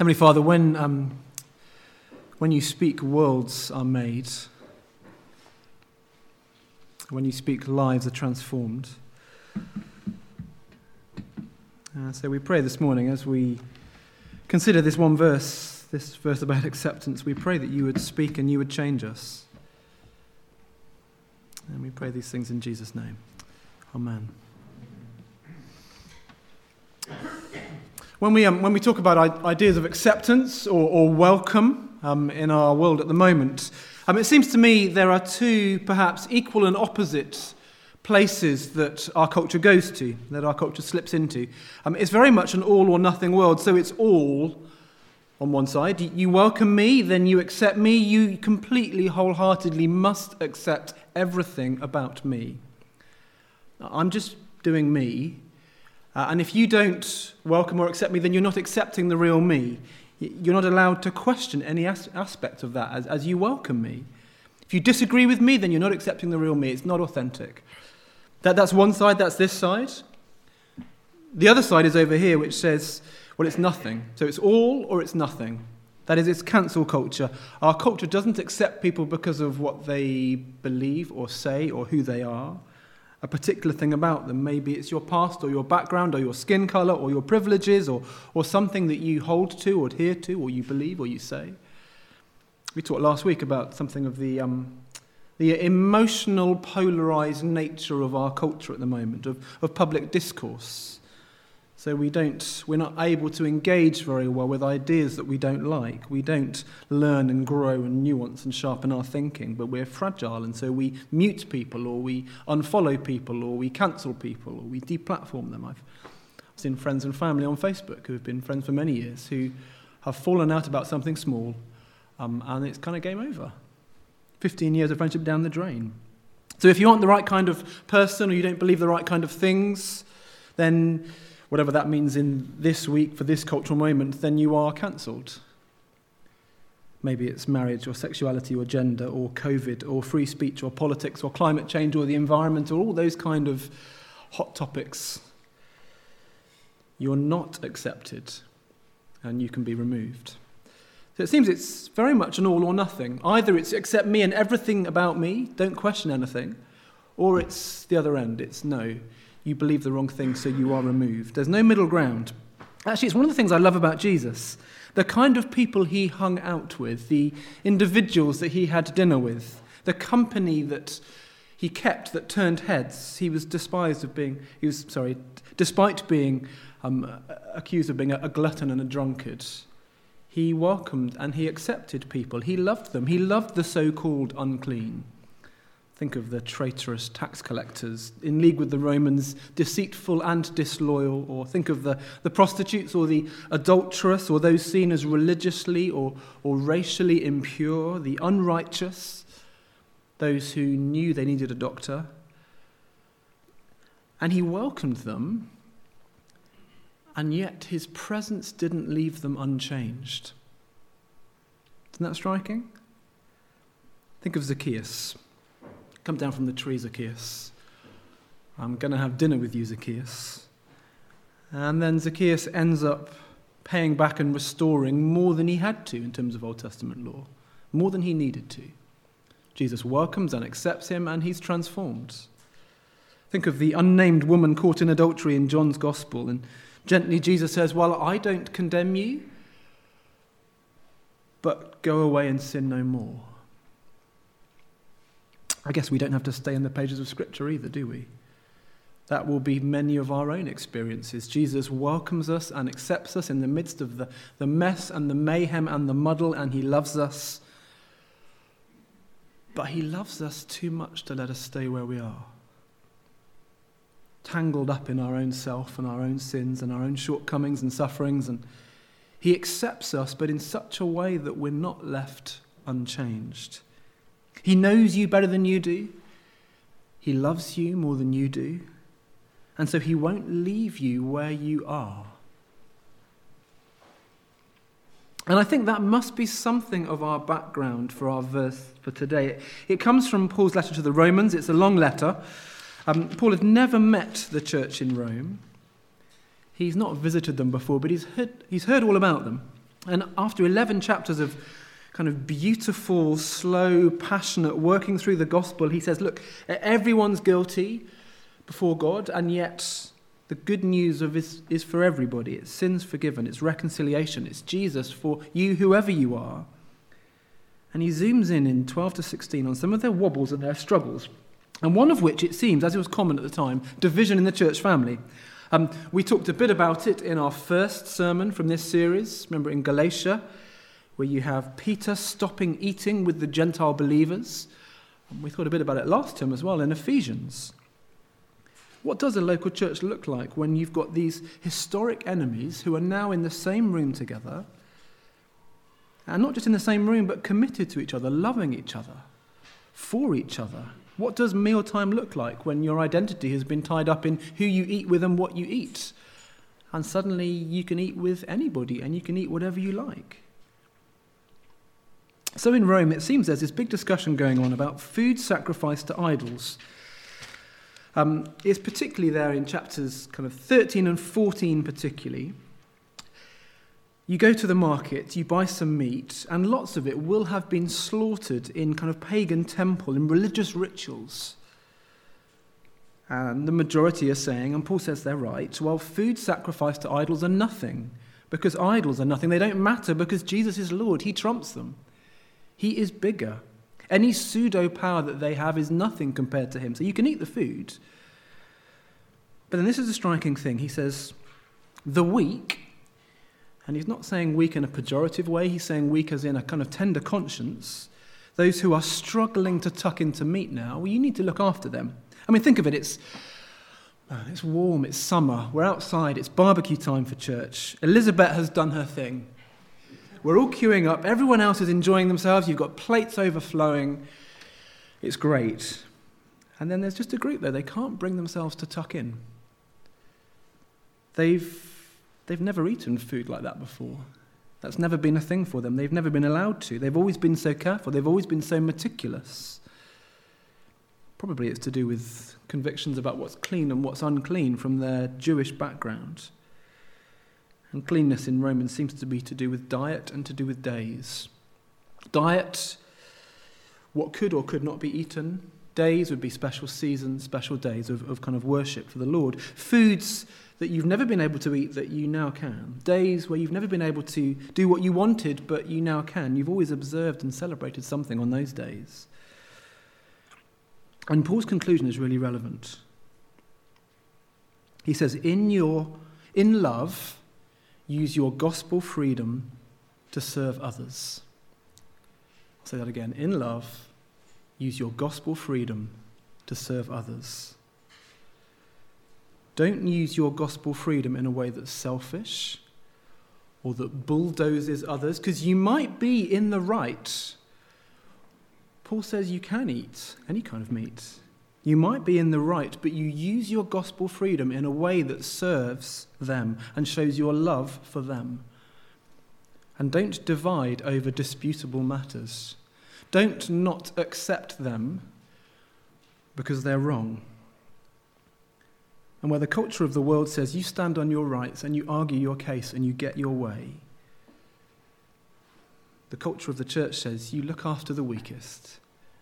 Heavenly Father, when, um, when you speak, worlds are made. When you speak, lives are transformed. Uh, so we pray this morning as we consider this one verse, this verse about acceptance, we pray that you would speak and you would change us. And we pray these things in Jesus' name. Amen. When we, um, when we talk about ideas of acceptance or, or welcome um, in our world at the moment, um, it seems to me there are two perhaps equal and opposite places that our culture goes to, that our culture slips into. Um, it's very much an all or nothing world, so it's all on one side. You welcome me, then you accept me. You completely, wholeheartedly must accept everything about me. I'm just doing me, uh, and if you don't welcome or accept me, then you're not accepting the real me. You're not allowed to question any as- aspect of that as, as you welcome me. If you disagree with me, then you're not accepting the real me. It's not authentic. That, that's one side, that's this side. The other side is over here, which says, well, it's nothing. So it's all or it's nothing. That is, it's cancel culture. Our culture doesn't accept people because of what they believe or say or who they are a particular thing about them. Maybe it's your past or your background or your skin color or your privileges or, or something that you hold to or adhere to or you believe or you say. We talked last week about something of the, um, the emotional, polarized nature of our culture at the moment, of, of public discourse. So we don't, we're not able to engage very well with ideas that we don't like. We don't learn and grow and nuance and sharpen our thinking, but we're fragile, and so we mute people, or we unfollow people, or we cancel people, or we deplatform them. I've seen friends and family on Facebook who have been friends for many years who have fallen out about something small, um, and it's kind of game over. 15 years of friendship down the drain. So if you aren't the right kind of person, or you don't believe the right kind of things, then whatever that means in this week for this cultural moment, then you are cancelled. Maybe it's marriage or sexuality or gender or COVID or free speech or politics or climate change or the environment or all those kind of hot topics. You're not accepted and you can be removed. So it seems it's very much an all or nothing. Either it's accept me and everything about me, don't question anything, or it's the other end. It's no, you believe the wrong thing, so you are removed. There's no middle ground. Actually, it's one of the things I love about Jesus. The kind of people he hung out with, the individuals that he had dinner with, the company that he kept that turned heads. He was despised of being, he was, sorry, despite being um, accused of being a, a glutton and a drunkard, he welcomed and he accepted people. He loved them. He loved the so called unclean. Think of the traitorous tax collectors in league with the Romans, deceitful and disloyal. Or think of the, the prostitutes or the adulterous or those seen as religiously or, or racially impure, the unrighteous, those who knew they needed a doctor. And he welcomed them, and yet his presence didn't leave them unchanged. Isn't that striking? Think of Zacchaeus. Come down from the tree, Zacchaeus. I'm going to have dinner with you, Zacchaeus. And then Zacchaeus ends up paying back and restoring more than he had to in terms of Old Testament law, more than he needed to. Jesus welcomes and accepts him, and he's transformed. Think of the unnamed woman caught in adultery in John's Gospel, and gently Jesus says, Well, I don't condemn you, but go away and sin no more. I guess we don't have to stay in the pages of Scripture either, do we? That will be many of our own experiences. Jesus welcomes us and accepts us in the midst of the, the mess and the mayhem and the muddle, and he loves us. But he loves us too much to let us stay where we are. Tangled up in our own self and our own sins and our own shortcomings and sufferings. And he accepts us, but in such a way that we're not left unchanged. He knows you better than you do. He loves you more than you do. And so he won't leave you where you are. And I think that must be something of our background for our verse for today. It comes from Paul's letter to the Romans. It's a long letter. Um, Paul had never met the church in Rome. He's not visited them before, but he's heard, he's heard all about them. And after 11 chapters of kind of beautiful, slow, passionate working through the gospel, he says, Look, everyone's guilty before God, and yet the good news of is, is for everybody. It's sins forgiven, it's reconciliation, it's Jesus for you, whoever you are. And he zooms in in 12 to 16 on some of their wobbles and their struggles, and one of which, it seems, as it was common at the time, division in the church family. Um, we talked a bit about it in our first sermon from this series. Remember in Galatia, where you have Peter stopping eating with the Gentile believers. We thought a bit about it last term as well in Ephesians. What does a local church look like when you've got these historic enemies who are now in the same room together? And not just in the same room, but committed to each other, loving each other, for each other. What does mealtime look like when your identity has been tied up in who you eat with and what you eat? And suddenly you can eat with anybody and you can eat whatever you like. So in Rome, it seems there's this big discussion going on about food sacrificed to idols. Um, it's particularly there in chapters kind of 13 and 14, particularly. You go to the market, you buy some meat, and lots of it will have been slaughtered in kind of pagan temple, in religious rituals. And the majority are saying, and Paul says they're right, well, food sacrificed to idols are nothing, because idols are nothing. They don't matter because Jesus is Lord. He trumps them. He is bigger. Any pseudo power that they have is nothing compared to him. So you can eat the food. But then this is a striking thing. He says, the weak and he's not saying weak in a pejorative way, he's saying weak as in a kind of tender conscience. Those who are struggling to tuck into meat now, well, you need to look after them. I mean, think of it it's, it's warm, it's summer, we're outside, it's barbecue time for church. Elizabeth has done her thing. We're all queuing up, everyone else is enjoying themselves, you've got plates overflowing. It's great. And then there's just a group there, they can't bring themselves to tuck in. They've They've never eaten food like that before. That's never been a thing for them. They've never been allowed to. They've always been so careful. They've always been so meticulous. Probably it's to do with convictions about what's clean and what's unclean from their Jewish background. And cleanness in Romans seems to be to do with diet and to do with days. Diet, what could or could not be eaten. Days would be special seasons, special days of, of kind of worship for the Lord. Foods that you've never been able to eat that you now can. Days where you've never been able to do what you wanted but you now can. You've always observed and celebrated something on those days. And Paul's conclusion is really relevant. He says, In your in love, use your gospel freedom to serve others. I'll say that again. In love, use your gospel freedom to serve others. Don't use your gospel freedom in a way that's selfish or that bulldozes others, because you might be in the right. Paul says you can eat any kind of meat. You might be in the right, but you use your gospel freedom in a way that serves them and shows your love for them. And don't divide over disputable matters. Don't not accept them because they're wrong and where the culture of the world says you stand on your rights and you argue your case and you get your way, the culture of the church says you look after the weakest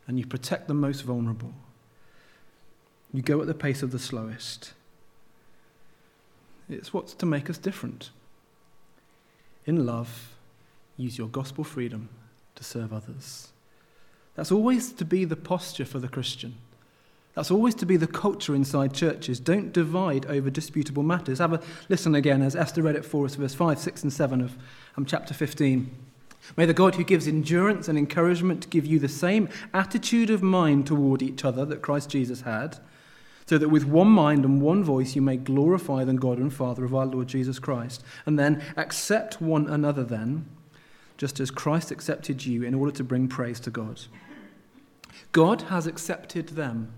and you protect the most vulnerable. You go at the pace of the slowest. It's what's to make us different. In love, use your gospel freedom to serve others. That's always to be the posture for the Christian. That's always to be the culture inside churches. Don't divide over disputable matters. Have a listen again as Esther read it for us, verse 5, 6, and 7 of um, chapter 15. May the God who gives endurance and encouragement give you the same attitude of mind toward each other that Christ Jesus had, so that with one mind and one voice you may glorify the God and Father of our Lord Jesus Christ. And then accept one another, then, just as Christ accepted you in order to bring praise to God. God has accepted them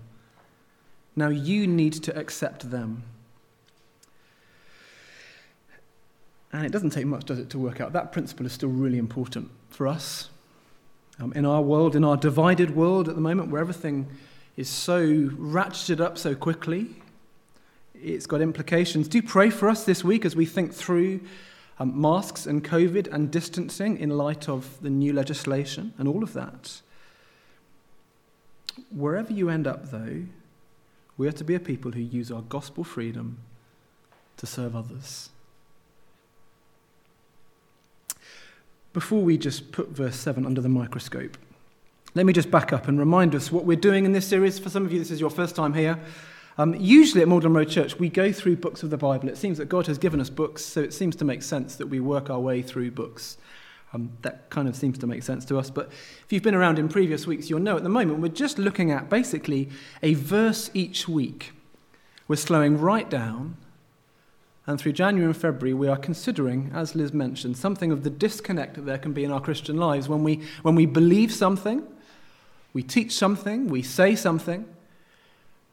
now you need to accept them. And it doesn't take much, does it, to work out that principle is still really important for us. Um, in our world, in our divided world at the moment, where everything is so ratcheted up so quickly, it's got implications. Do pray for us this week as we think through um, masks and COVID and distancing in light of the new legislation and all of that. Wherever you end up, though, we are to be a people who use our gospel freedom to serve others. Before we just put verse 7 under the microscope, let me just back up and remind us what we're doing in this series. For some of you, this is your first time here. Um, usually at Magdalen Road Church, we go through books of the Bible. It seems that God has given us books, so it seems to make sense that we work our way through books. Um, that kind of seems to make sense to us. But if you've been around in previous weeks, you'll know at the moment we're just looking at basically a verse each week. We're slowing right down and through January and February, we are considering, as Liz mentioned, something of the disconnect that there can be in our Christian lives when we, when we believe something, we teach something, we say something,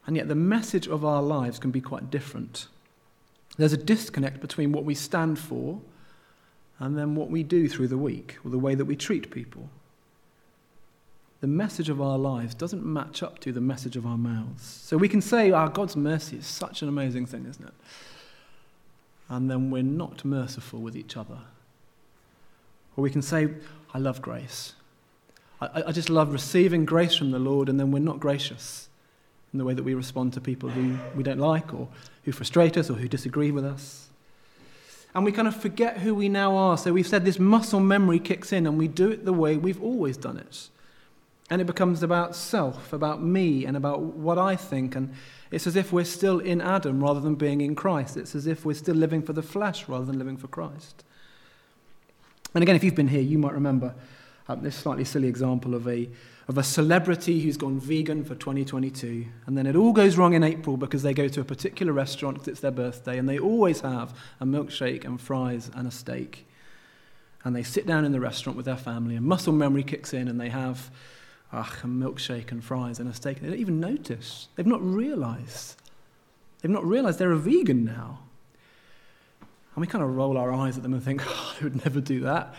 and yet the message of our lives can be quite different. There's a disconnect between what we stand for and then what we do through the week, or the way that we treat people. The message of our lives doesn't match up to the message of our mouths. So we can say, our oh, God's mercy is such an amazing thing, isn't it? and then we're not merciful with each other. Or we can say, I love grace. I, I just love receiving grace from the Lord, and then we're not gracious in the way that we respond to people who we don't like, or who frustrate us, or who disagree with us. And we kind of forget who we now are. So we've said this muscle memory kicks in, and we do it the way we've always done it. And it becomes about self, about me, and about what I think. And it's as if we're still in Adam rather than being in Christ. It's as if we're still living for the flesh rather than living for Christ. And again, if you've been here, you might remember um, this slightly silly example of a, of a celebrity who's gone vegan for 2022. And then it all goes wrong in April because they go to a particular restaurant because it's their birthday and they always have a milkshake and fries and a steak. And they sit down in the restaurant with their family and muscle memory kicks in and they have ach, a milkshake and fries and a steak. They don't even notice. They've not realized. They've not realized they're a vegan now. And we kind of roll our eyes at them and think, oh, I would never do that.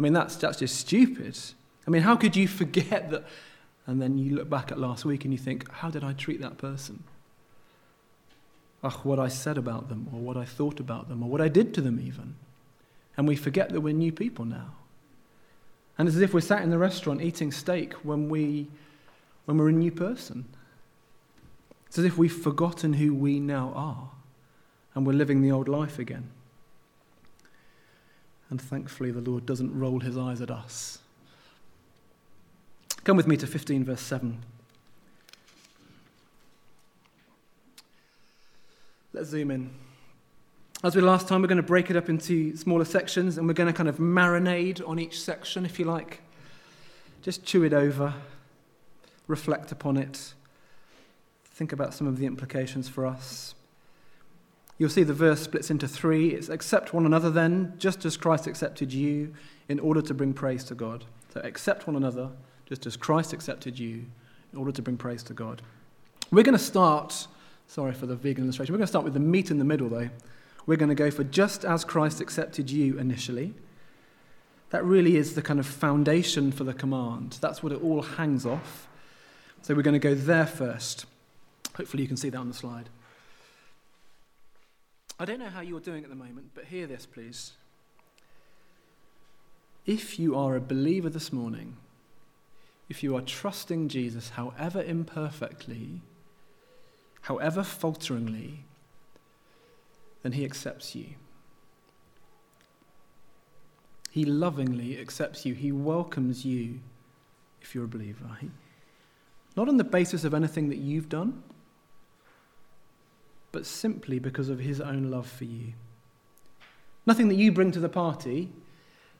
I mean, that's, that's just stupid. I mean, how could you forget that? And then you look back at last week and you think, how did I treat that person? Ach, what I said about them, or what I thought about them, or what I did to them, even. And we forget that we're new people now. And it's as if we're sat in the restaurant eating steak when, we, when we're a new person. It's as if we've forgotten who we now are and we're living the old life again. And thankfully, the Lord doesn't roll his eyes at us. Come with me to 15, verse 7. Let's zoom in. As we last time, we're going to break it up into smaller sections and we're going to kind of marinade on each section, if you like. Just chew it over, reflect upon it, think about some of the implications for us. You'll see the verse splits into three. It's accept one another then, just as Christ accepted you, in order to bring praise to God. So accept one another, just as Christ accepted you, in order to bring praise to God. We're going to start, sorry for the vegan illustration, we're going to start with the meat in the middle, though. We're going to go for just as Christ accepted you initially. That really is the kind of foundation for the command. That's what it all hangs off. So we're going to go there first. Hopefully, you can see that on the slide. I don't know how you're doing at the moment, but hear this, please. If you are a believer this morning, if you are trusting Jesus, however imperfectly, however falteringly, then he accepts you. He lovingly accepts you. He welcomes you if you're a believer. He, not on the basis of anything that you've done, but simply because of his own love for you. Nothing that you bring to the party,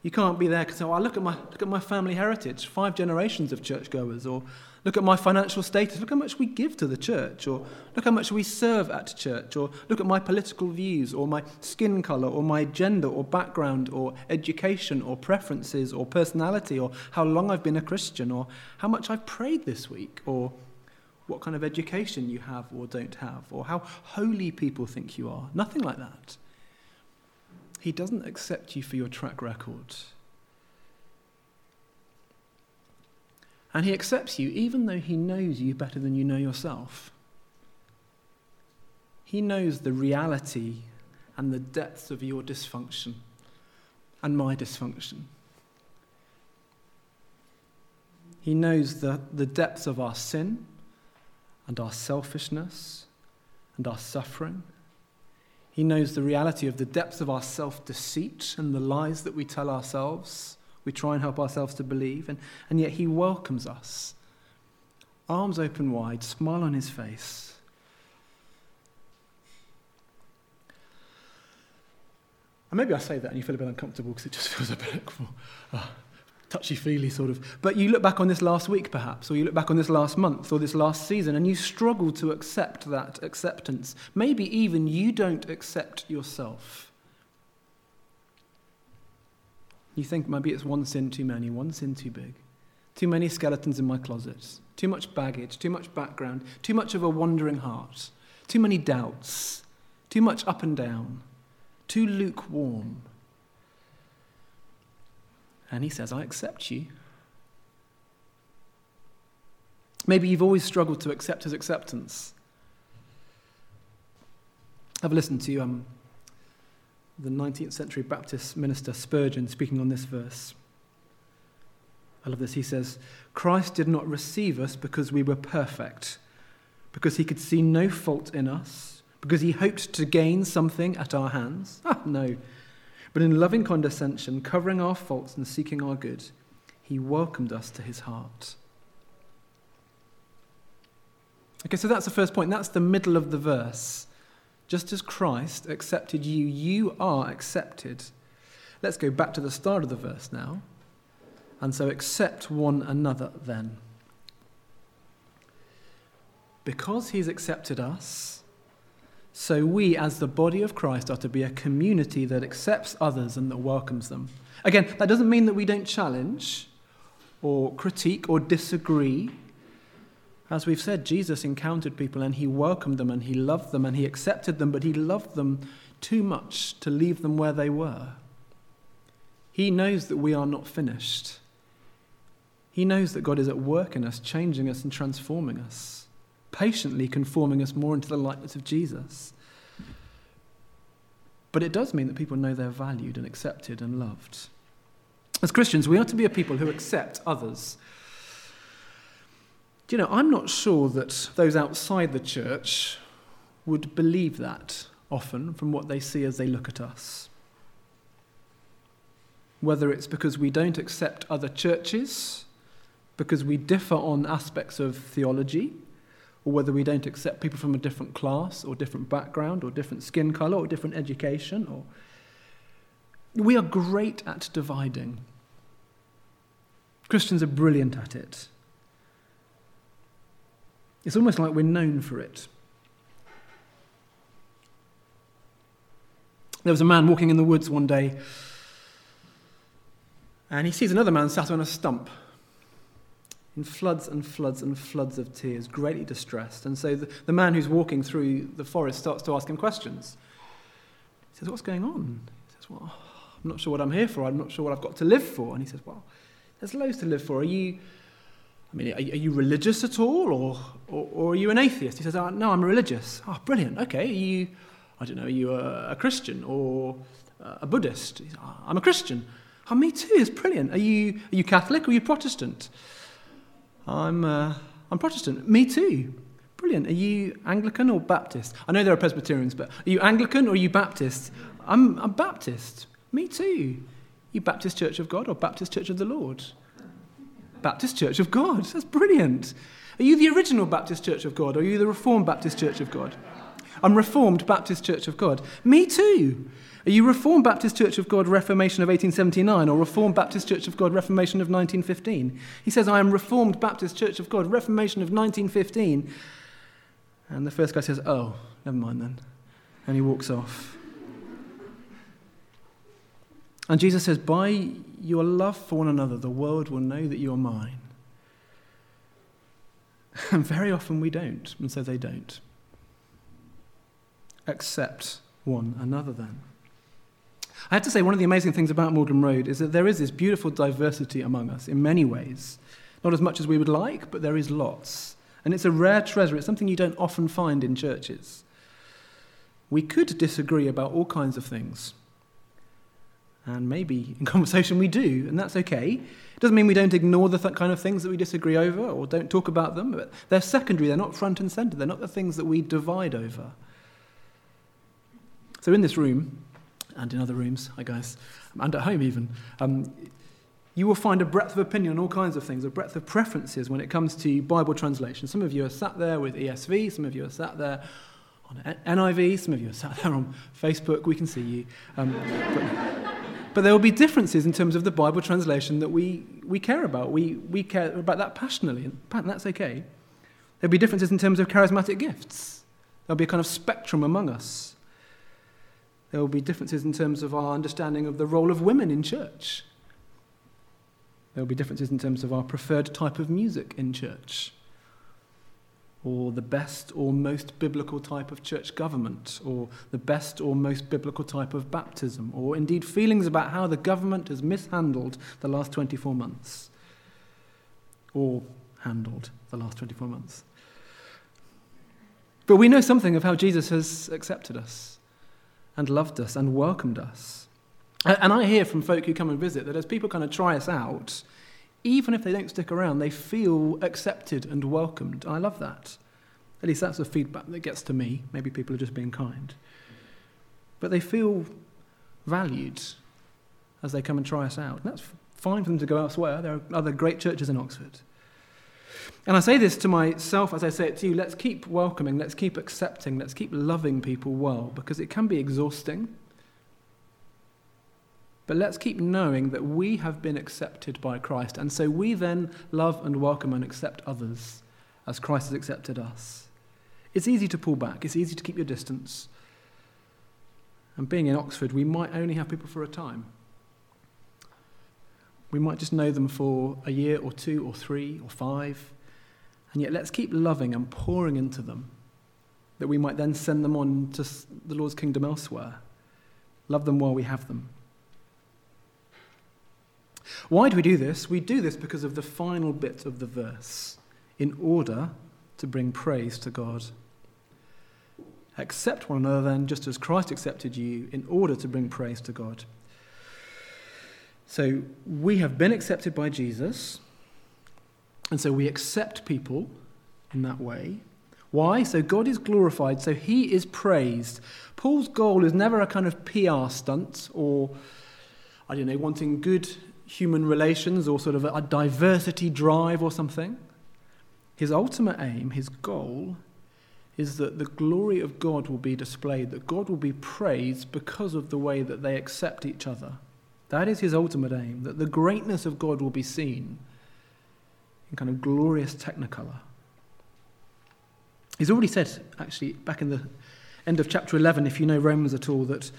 you can't be there because, oh, look at, my, look at my family heritage, five generations of churchgoers, or look at my financial status, look how much we give to the church, or look how much we serve at church, or look at my political views, or my skin colour, or my gender, or background, or education, or preferences, or personality, or how long I've been a Christian, or how much I've prayed this week, or what kind of education you have or don't have, or how holy people think you are. Nothing like that. He doesn't accept you for your track record. And He accepts you even though He knows you better than you know yourself. He knows the reality and the depths of your dysfunction and my dysfunction. He knows the, the depths of our sin and our selfishness and our suffering. He knows the reality of the depths of our self deceit and the lies that we tell ourselves, we try and help ourselves to believe, and, and yet He welcomes us. Arms open wide, smile on His face. And maybe I say that and you feel a bit uncomfortable because it just feels a bit uh, touchy feely sort of. But you look back on this last week, perhaps, or you look back on this last month or this last season, and you struggle to accept that acceptance. Maybe even you don't accept yourself. You think maybe it's one sin too many, one sin too big, too many skeletons in my closet, too much baggage, too much background, too much of a wandering heart, too many doubts, too much up and down, too lukewarm. And he says, I accept you. Maybe you've always struggled to accept his acceptance. I've listened to um, the 19th century Baptist minister Spurgeon speaking on this verse. I love this. He says, Christ did not receive us because we were perfect, because he could see no fault in us, because he hoped to gain something at our hands. Ah, no. But in loving condescension, covering our faults and seeking our good, he welcomed us to his heart. Okay, so that's the first point. That's the middle of the verse. Just as Christ accepted you, you are accepted. Let's go back to the start of the verse now. And so accept one another then. Because he's accepted us, so we, as the body of Christ, are to be a community that accepts others and that welcomes them. Again, that doesn't mean that we don't challenge or critique or disagree. As we've said, Jesus encountered people and he welcomed them and he loved them and he accepted them, but he loved them too much to leave them where they were. He knows that we are not finished. He knows that God is at work in us, changing us and transforming us patiently conforming us more into the likeness of Jesus. But it does mean that people know they're valued and accepted and loved. As Christians, we are to be a people who accept others. Do you know, I'm not sure that those outside the church would believe that often from what they see as they look at us. Whether it's because we don't accept other churches, because we differ on aspects of theology, or whether we don't accept people from a different class or different background or different skin colour or different education or we are great at dividing. Christians are brilliant at it. It's almost like we're known for it. There was a man walking in the woods one day, and he sees another man sat on a stump in floods and floods and floods of tears, greatly distressed. And so the, the man who's walking through the forest starts to ask him questions. He says, What's going on? He says, Well, I'm not sure what I'm here for. I'm not sure what I've got to live for. And he says, Well, there's loads to live for. Are you, I mean, are, are you religious at all, or, or, or, are you an atheist? He says, oh, No, I'm religious. Oh, brilliant. Okay. Are you, I don't know, are you a, a Christian or a Buddhist? Says, oh, I'm a Christian. Oh, me too. It's brilliant. Are you, are you Catholic or are you Protestant? I'm, uh, I'm Protestant. Me too. Brilliant. Are you Anglican or Baptist? I know there are Presbyterians, but are you Anglican or are you Baptist? I'm, I'm Baptist. Me too. You Baptist Church of God or Baptist Church of the Lord? Baptist Church of God. That's brilliant. Are you the original Baptist Church of God or are you the Reformed Baptist Church of God? I'm Reformed Baptist Church of God. Me too. Are you Reformed Baptist Church of God Reformation of 1879 or Reformed Baptist Church of God Reformation of 1915? He says, I am Reformed Baptist Church of God Reformation of 1915. And the first guy says, Oh, never mind then. And he walks off. And Jesus says, By your love for one another, the world will know that you are mine. And very often we don't, and so they don't. Accept one another then. I have to say, one of the amazing things about Magdalen Road is that there is this beautiful diversity among us in many ways. Not as much as we would like, but there is lots. And it's a rare treasure. It's something you don't often find in churches. We could disagree about all kinds of things. And maybe in conversation we do, and that's okay. It doesn't mean we don't ignore the th- kind of things that we disagree over or don't talk about them, but they're secondary, they're not front and centre, they're not the things that we divide over. So in this room, and in other rooms, I guess, and at home even, um, you will find a breadth of opinion on all kinds of things, a breadth of preferences when it comes to Bible translation. Some of you are sat there with ESV, some of you are sat there on NIV, some of you are sat there on Facebook, we can see you. Um, but, but, there will be differences in terms of the Bible translation that we, we care about. We, we care about that passionately, and that's okay. There'll be differences in terms of charismatic gifts. There'll be a kind of spectrum among us. There will be differences in terms of our understanding of the role of women in church. There will be differences in terms of our preferred type of music in church, or the best or most biblical type of church government, or the best or most biblical type of baptism, or indeed feelings about how the government has mishandled the last 24 months, or handled the last 24 months. But we know something of how Jesus has accepted us, and loved us, and welcomed us. And I hear from folk who come and visit that as people kind of try us out, even if they don't stick around, they feel accepted and welcomed. I love that. At least that's the feedback that gets to me. Maybe people are just being kind. But they feel valued as they come and try us out. And that's fine for them to go elsewhere. There are other great churches in Oxford. And I say this to myself as I say it to you let's keep welcoming, let's keep accepting, let's keep loving people well, because it can be exhausting. But let's keep knowing that we have been accepted by Christ. And so we then love and welcome and accept others as Christ has accepted us. It's easy to pull back, it's easy to keep your distance. And being in Oxford, we might only have people for a time. We might just know them for a year or two or three or five. And yet, let's keep loving and pouring into them that we might then send them on to the Lord's kingdom elsewhere. Love them while we have them. Why do we do this? We do this because of the final bit of the verse, in order to bring praise to God. Accept one another then, just as Christ accepted you, in order to bring praise to God. So we have been accepted by Jesus, and so we accept people in that way. Why? So God is glorified, so he is praised. Paul's goal is never a kind of PR stunt or, I don't know, wanting good human relations or sort of a diversity drive or something. His ultimate aim, his goal, is that the glory of God will be displayed, that God will be praised because of the way that they accept each other. That is his ultimate aim, that the greatness of God will be seen in kind of glorious technicolor. He's already said, actually, back in the end of chapter 11, if you know Romans at all, that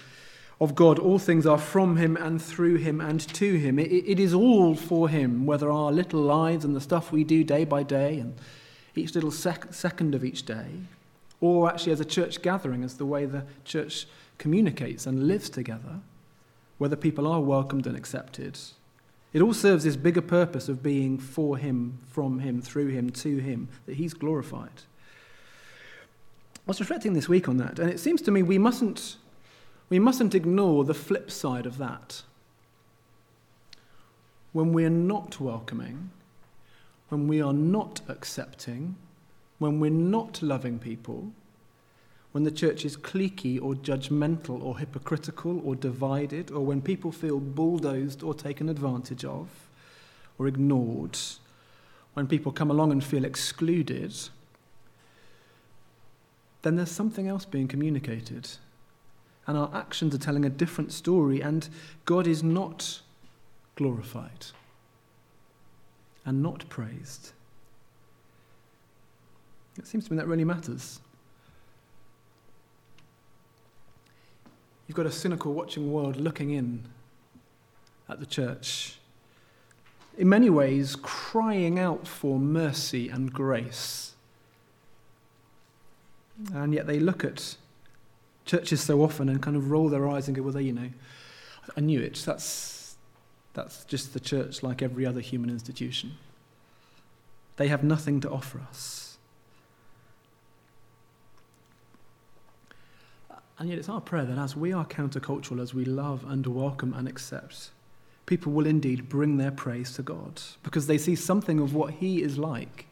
of God. All things are from him and through him and to him. It, it is all for him, whether our little lives and the stuff we do day by day and each little sec- second of each day, or actually as a church gathering, as the way the church communicates and lives together, whether people are welcomed and accepted. It all serves this bigger purpose of being for him, from him, through him, to him, that he's glorified. I was reflecting this week on that, and it seems to me we mustn't we mustn't ignore the flip side of that. When we are not welcoming, when we are not accepting, when we're not loving people, when the church is cliquey or judgmental or hypocritical or divided, or when people feel bulldozed or taken advantage of or ignored, when people come along and feel excluded, then there's something else being communicated and our actions are telling a different story, and God is not glorified and not praised. It seems to me that really matters. You've got a cynical watching world looking in at the church, in many ways crying out for mercy and grace. And yet they look at churches so often and kind of roll their eyes and go, well, there you know, I knew it. That's, that's just the church like every other human institution. They have nothing to offer us. And yet, it's our prayer that as we are countercultural, as we love and welcome and accept, people will indeed bring their praise to God because they see something of what He is like.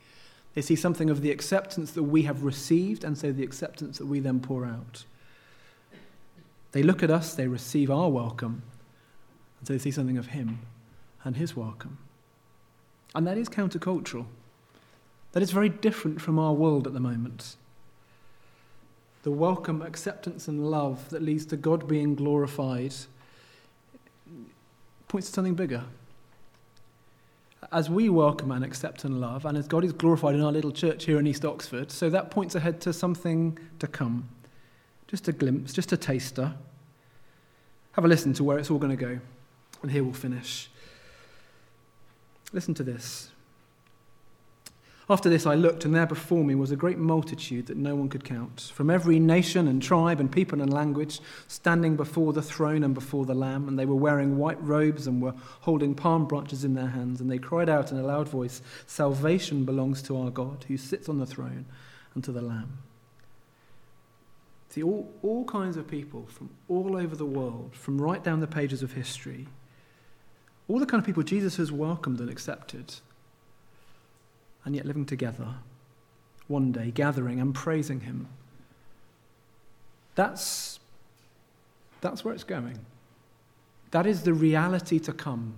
They see something of the acceptance that we have received, and so the acceptance that we then pour out. They look at us, they receive our welcome, and so they see something of Him and His welcome. And that is countercultural. That is very different from our world at the moment. The welcome, acceptance, and love that leads to God being glorified points to something bigger. As we welcome and accept and love, and as God is glorified in our little church here in East Oxford, so that points ahead to something to come. Just a glimpse, just a taster. Have a listen to where it's all going to go. And here we'll finish. Listen to this. After this, I looked, and there before me was a great multitude that no one could count, from every nation and tribe and people and language, standing before the throne and before the Lamb. And they were wearing white robes and were holding palm branches in their hands. And they cried out in a loud voice Salvation belongs to our God, who sits on the throne, and to the Lamb. See, all, all kinds of people from all over the world, from right down the pages of history, all the kind of people Jesus has welcomed and accepted, and yet living together one day, gathering and praising Him. That's, that's where it's going. That is the reality to come.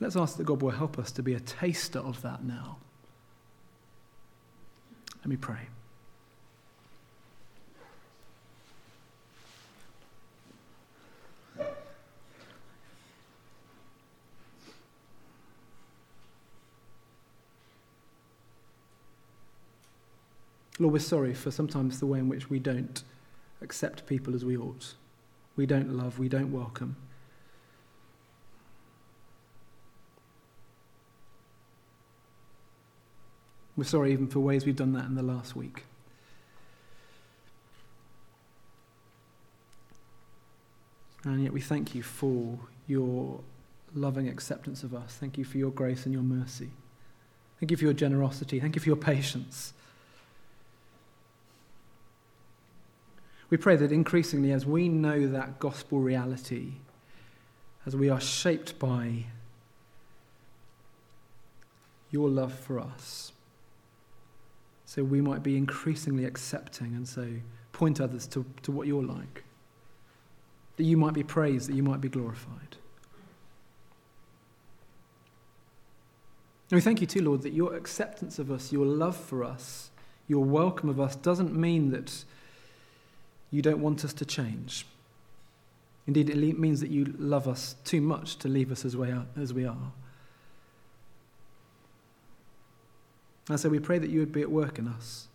Let's ask that God will help us to be a taster of that now. Let me pray. Lord, we're sorry for sometimes the way in which we don't accept people as we ought. We don't love, we don't welcome. We're sorry even for ways we've done that in the last week. And yet we thank you for your loving acceptance of us. Thank you for your grace and your mercy. Thank you for your generosity. Thank you for your patience. We pray that increasingly, as we know that gospel reality, as we are shaped by your love for us, so we might be increasingly accepting and so point others to, to what you're like, that you might be praised, that you might be glorified. And we thank you too, Lord, that your acceptance of us, your love for us, your welcome of us doesn't mean that you don't want us to change. Indeed, it means that you love us too much to leave us as we are. And so we pray that you would be at work in us.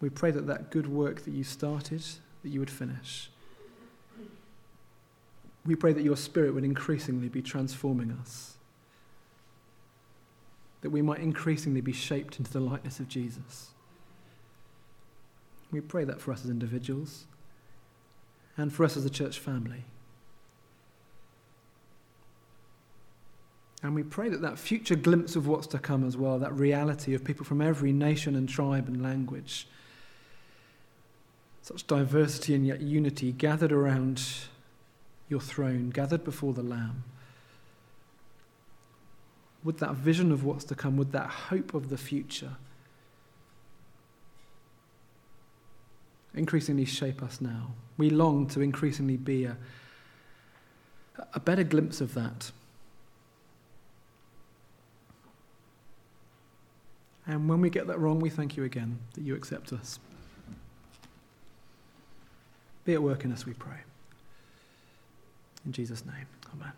We pray that that good work that you started, that you would finish. We pray that your spirit would increasingly be transforming us. That we might increasingly be shaped into the likeness of Jesus. We pray that for us as individuals and for us as a church family. And we pray that that future glimpse of what's to come as well, that reality of people from every nation and tribe and language, such diversity and yet unity gathered around your throne, gathered before the Lamb. Would that vision of what's to come, would that hope of the future, increasingly shape us now. We long to increasingly be a, a better glimpse of that. And when we get that wrong, we thank you again that you accept us. Be at work in us, we pray. In Jesus' name, amen.